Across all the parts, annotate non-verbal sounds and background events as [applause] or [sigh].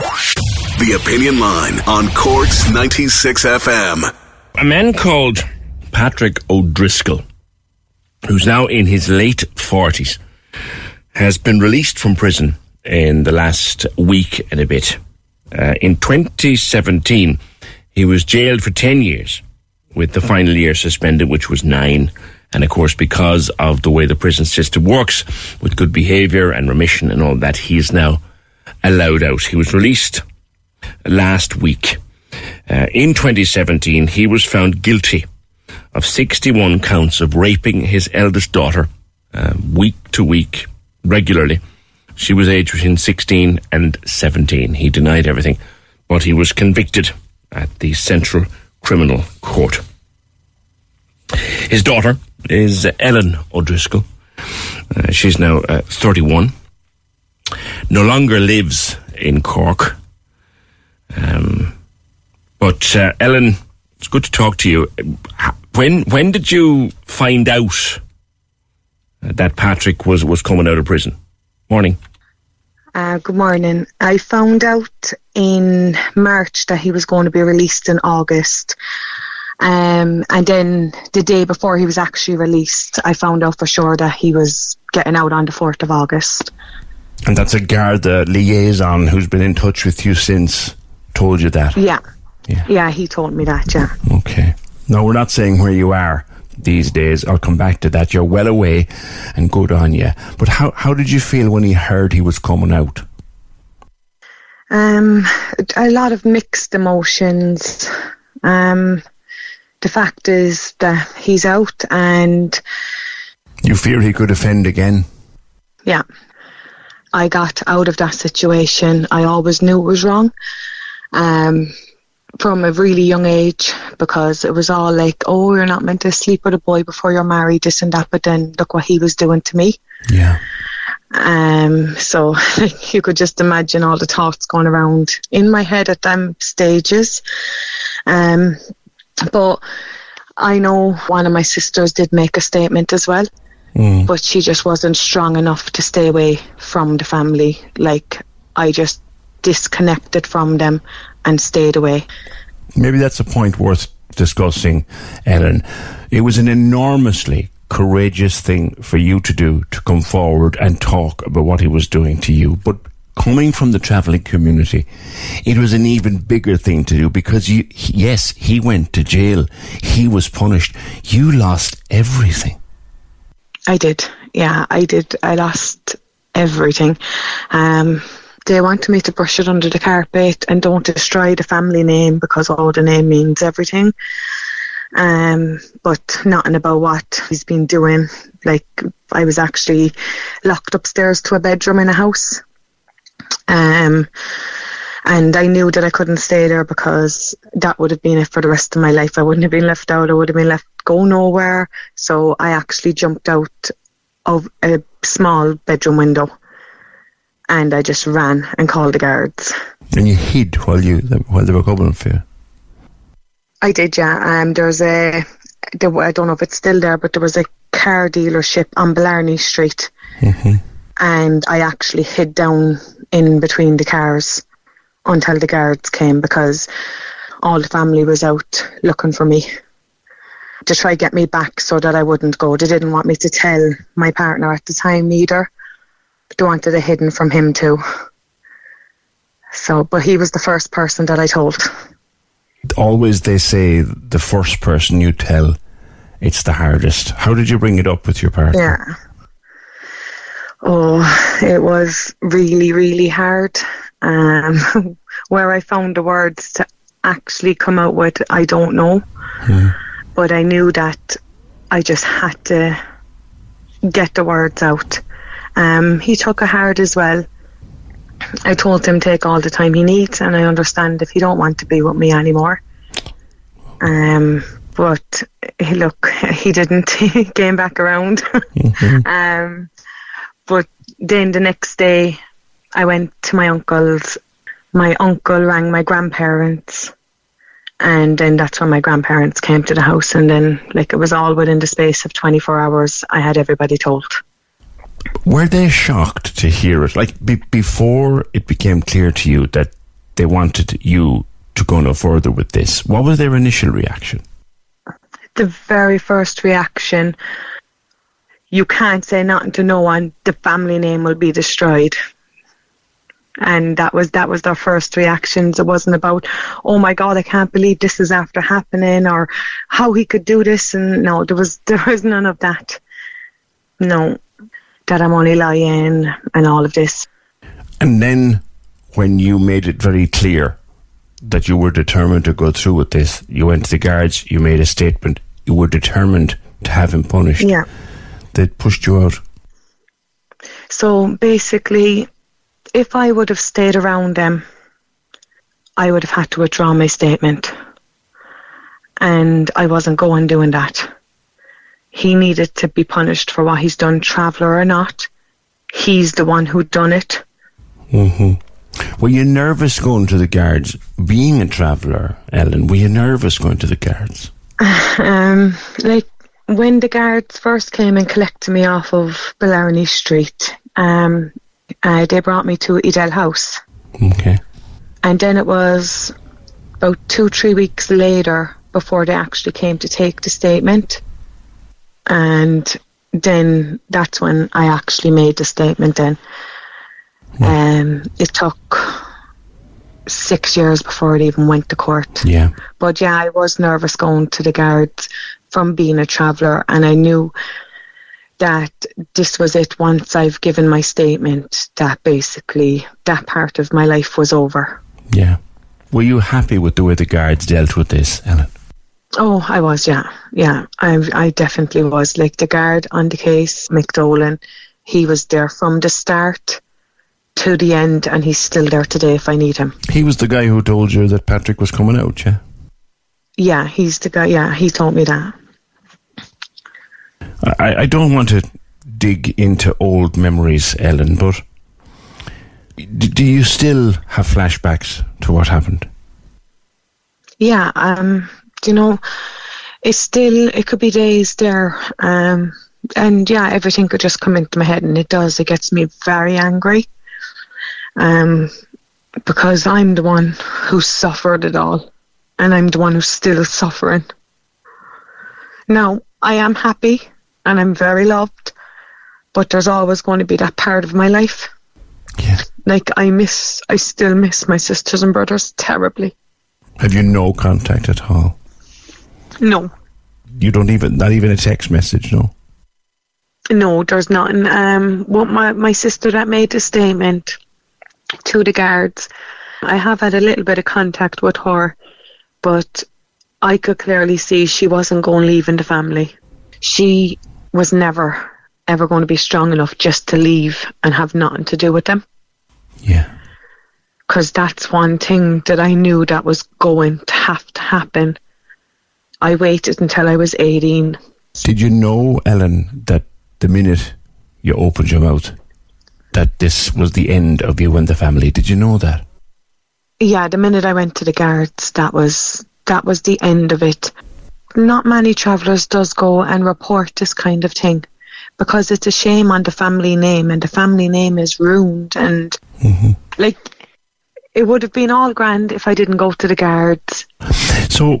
The Opinion Line on Corks 96 FM. A man called Patrick O'Driscoll, who's now in his late 40s, has been released from prison in the last week and a bit. Uh, in 2017, he was jailed for 10 years, with the final year suspended, which was nine. And of course, because of the way the prison system works, with good behaviour and remission and all that, he is now allowed out. He was released last week. Uh, in 2017, he was found guilty of 61 counts of raping his eldest daughter uh, week to week, regularly. She was aged between 16 and 17. He denied everything, but he was convicted at the Central Criminal Court. His daughter is Ellen O'Driscoll. Uh, she's now uh, 31. No longer lives in Cork. Um, but uh, Ellen, it's good to talk to you. When when did you find out that Patrick was, was coming out of prison? Morning. Uh, good morning. I found out in March that he was going to be released in August. Um, and then the day before he was actually released, I found out for sure that he was getting out on the 4th of August. And that's a Garda liaison who's been in touch with you since told you that? Yeah. Yeah. Yeah, he told me that, yeah. Okay. No, we're not saying where you are these days. I'll come back to that. You're well away and good on you. But how, how did you feel when he heard he was coming out? Um, a lot of mixed emotions. Um, the fact is that he's out and. You fear he could offend again? Yeah. I got out of that situation. I always knew it was wrong. Um, from a really young age because it was all like, oh, you're not meant to sleep with a boy before you're married, this and that. But then look what he was doing to me. Yeah. Um, so like, [laughs] you could just imagine all the thoughts going around in my head at them stages. Um, but I know one of my sisters did make a statement as well. Mm. But she just wasn't strong enough to stay away from the family. Like I just disconnected from them and stayed away. Maybe that's a point worth discussing, Ellen. It was an enormously courageous thing for you to do to come forward and talk about what he was doing to you. But coming from the travelling community, it was an even bigger thing to do because you, yes, he went to jail. He was punished. You lost everything. I did. Yeah, I did. I lost everything. Um, they wanted me to brush it under the carpet and don't destroy the family name because all the name means everything. Um, but nothing about what he's been doing. Like I was actually locked upstairs to a bedroom in a house. Um, and I knew that I couldn't stay there because that would have been it for the rest of my life. I wouldn't have been left out. I would have been left go nowhere. So I actually jumped out of a small bedroom window and I just ran and called the guards. And you hid while you while they were coming for you. I did, yeah. Um, there's a there, I don't know if it's still there, but there was a car dealership on Blarney Street, mm-hmm. and I actually hid down in between the cars until the guards came because all the family was out looking for me to try get me back so that I wouldn't go. They didn't want me to tell my partner at the time either they wanted it hidden from him too. So, but he was the first person that I told. Always they say the first person you tell, it's the hardest. How did you bring it up with your partner? Yeah. Oh, it was really, really hard. Um, [laughs] where I found the words to actually come out with, I don't know. Hmm. But I knew that I just had to get the words out. Um, he took it hard as well. I told him take all the time he needs, and I understand if he don't want to be with me anymore. Um, but look, [laughs] he didn't. [laughs] he came back around. [laughs] mm-hmm. um, but then the next day, I went to my uncle's. My uncle rang my grandparents, and then that's when my grandparents came to the house. And then, like, it was all within the space of 24 hours. I had everybody told. Were they shocked to hear it? Like be- before it became clear to you that they wanted you to go no further with this. What was their initial reaction? The very first reaction, you can't say nothing to no one. The family name will be destroyed. And that was that was their first reactions. It wasn't about, oh my God, I can't believe this is after happening, or how he could do this. And no, there was [laughs] there was none of that. No, that I'm only lying and all of this. And then, when you made it very clear that you were determined to go through with this, you went to the guards, you made a statement, you were determined to have him punished. Yeah. They pushed you out. So basically, if I would have stayed around them, I would have had to withdraw my statement. And I wasn't going doing that. He needed to be punished for what he's done, traveller or not. He's the one who done it. hmm Were you nervous going to the guards, being a traveller, Ellen? Were you nervous going to the guards? [laughs] Um, like when the guards first came and collected me off of Blarney Street, um, uh, they brought me to Edel House. Okay. And then it was about two, three weeks later before they actually came to take the statement. And then that's when I actually made the statement then. Um, it took six years before it even went to court. Yeah. But yeah, I was nervous going to the guards from being a traveller, and I knew that this was it. Once I've given my statement, that basically that part of my life was over. Yeah. Were you happy with the way the guards dealt with this, Ellen? Oh, I was, yeah, yeah. I, I definitely was. Like the guard on the case, Mick Dolan, he was there from the start to the end, and he's still there today if I need him. He was the guy who told you that Patrick was coming out, yeah? Yeah, he's the guy. Yeah, he told me that. I, I don't want to dig into old memories, Ellen, but do you still have flashbacks to what happened? Yeah, um, you know, it's still it could be days there, um, and yeah, everything could just come into my head, and it does. It gets me very angry, um, because I'm the one who suffered it all, and I'm the one who's still suffering. Now, I am happy and I'm very loved, but there's always going to be that part of my life. Yeah. Like I miss, I still miss my sisters and brothers terribly. Have you no contact at all? No, You don't even, not even a text message, no? no, there's nothing. Um, what my my sister that made the statement to the guards, I have had a little bit of contact with her, but I could clearly see she wasn't going leaving the family. She was never ever going to be strong enough just to leave and have nothing to do with them. Yeah. because that's one thing that I knew that was going to have to happen. I waited until I was 18. Did you know, Ellen, that the minute you opened your mouth, that this was the end of you and the family? Did you know that? Yeah, the minute I went to the guards, that was that was the end of it. Not many travellers does go and report this kind of thing because it's a shame on the family name and the family name is ruined and mm-hmm. like it would have been all grand if I didn't go to the guards. So,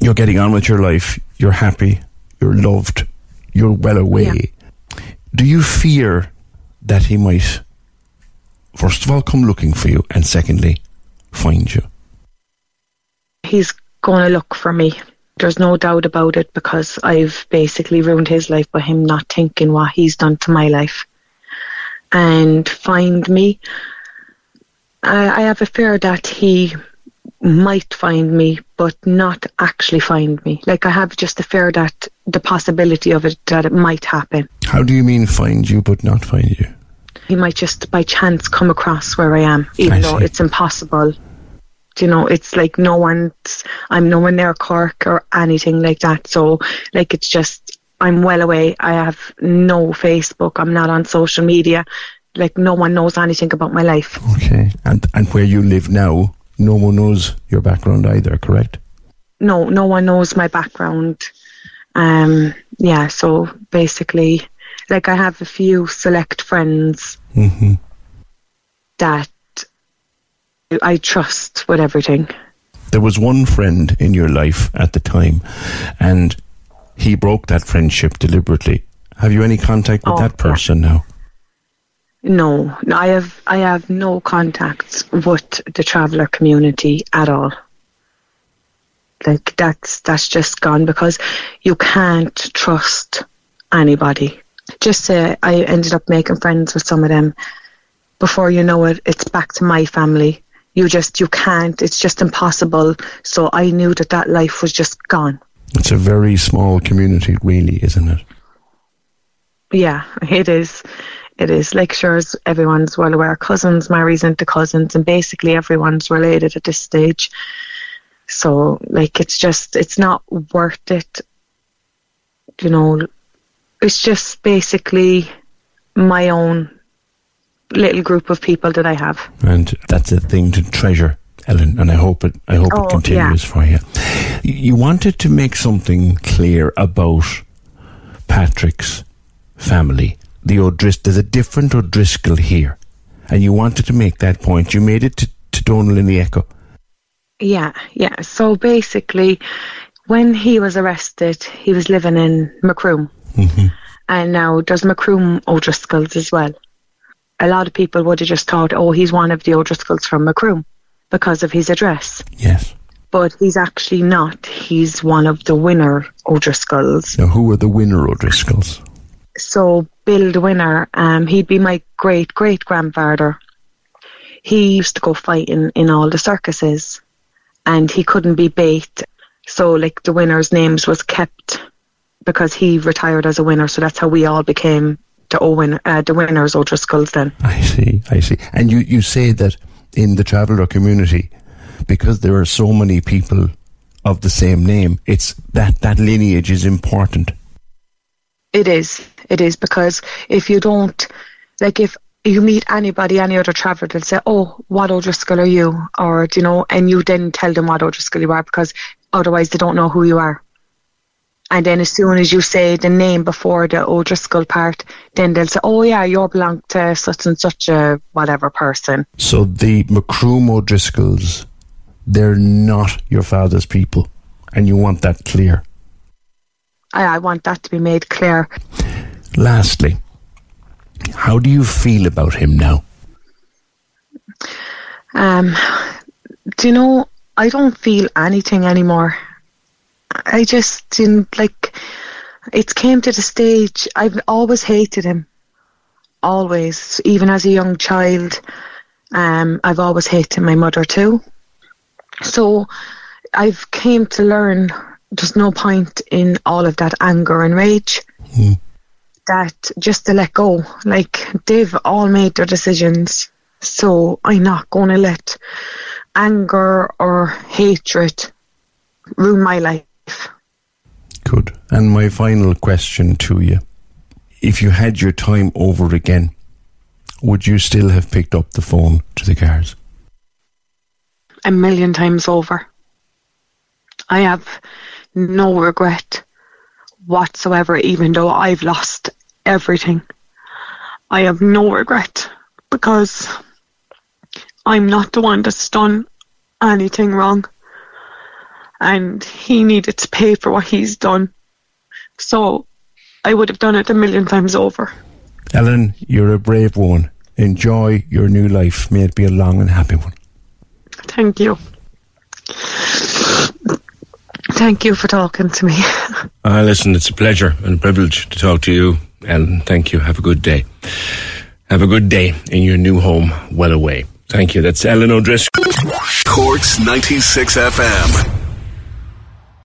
you're getting on with your life, you're happy, you're loved, you're well away. Do you fear that he might, first of all, come looking for you, and secondly, find you? he's going to look for me. There's no doubt about it because I've basically ruined his life by him not thinking what he's done to my life. And find me. I, I have a fear that he might find me, but not actually find me. Like I have just a fear that the possibility of it that it might happen. How do you mean find you but not find you? He might just by chance come across where I am, even I though see. it's impossible. You know, it's like no one's, I'm no nowhere near Cork or anything like that. So, like, it's just, I'm well away. I have no Facebook. I'm not on social media. Like, no one knows anything about my life. Okay. And and where you live now, no one knows your background either, correct? No, no one knows my background. Um, yeah, so basically, like, I have a few select friends Mm-hmm. that I trust with everything. There was one friend in your life at the time, and he broke that friendship deliberately. Have you any contact with Oh, that person now? No, no, I have I have no contacts with the traveller community at all. Like that's that's just gone because you can't trust anybody. Just say I ended up making friends with some of them. Before you know it, it's back to my family. You just you can't. It's just impossible. So I knew that that life was just gone. It's a very small community, really, isn't it? Yeah, it is. It is. Like, sure, as everyone's well aware, cousins marries into cousins, and basically everyone's related at this stage. So, like, it's just, it's not worth it. You know, it's just basically my own little group of people that I have. And that's a thing to treasure, Ellen. And I hope it. I hope Oh, it continues for you. You wanted to make something clear about Patrick's family. The O'Dris- there's a different O'Driscoll here, and you wanted to make that point. You made it to, to Donal in the Echo. Yeah, yeah. So basically, when he was arrested, he was living in Macroom. Mm-hmm. And now there's Macroom O'Driscolls as well. A lot of people would have just thought, oh, he's one of the O'Driscolls from Macroom because of his address. Yes. But he's actually not. He's one of the winner O'Driscolls. Now, who are the winner O'Driscolls? So Bill the winner, um, he'd be my great great grandfather. He used to go fighting in all the circuses, and he couldn't be bait. So like the winners' names was kept because he retired as a winner. So that's how we all became the Owen, uh, the winners O'Driscolls. Then I see, I see. And you, you say that in the traveller community, because there are so many people of the same name, it's that that lineage is important. it is, it is because if you don't, like if you meet anybody, any other traveller, they'll say, "Oh, what O'Driscoll are you?" Or do you know, and you then tell them what O'Driscoll you are because otherwise they don't know who you are. And then as soon as you say the name before the O'Driscoll part, then they'll say, "Oh yeah, you belong to such and such a whatever person." So the Macroom O'Driscolls, they're not your father's people, and you want that clear. I, I want that to be made clear. Lastly, how do you feel about him now? Um, do you know? I don't feel anything anymore. I just didn't like. It came to the stage. I've always hated him. Always, even as a young child. Um, I've always hated my mother too. So, I've came to learn. There's no point in all of that anger and rage. That just to let go. Like they've all made their decisions. So I'm not going to let anger or hatred ruin my life. Good. And my final question to you if you had your time over again, would you still have picked up the phone to the cars? A million times over. I have no regret whatsoever, even though I've lost everything. I have no regret because I'm not the one that's done anything wrong. And he needed to pay for what he's done. So I would have done it a million times over. Ellen, you're a brave woman. Enjoy your new life. May it be a long and happy one. Thank you. Thank you for talking to me. [laughs] Ah, listen, it's a pleasure and a privilege to talk to you, Ellen. Thank you. Have a good day. Have a good day in your new home, well away. Thank you. That's Ellen O'Driscoll. Corks 96 FM.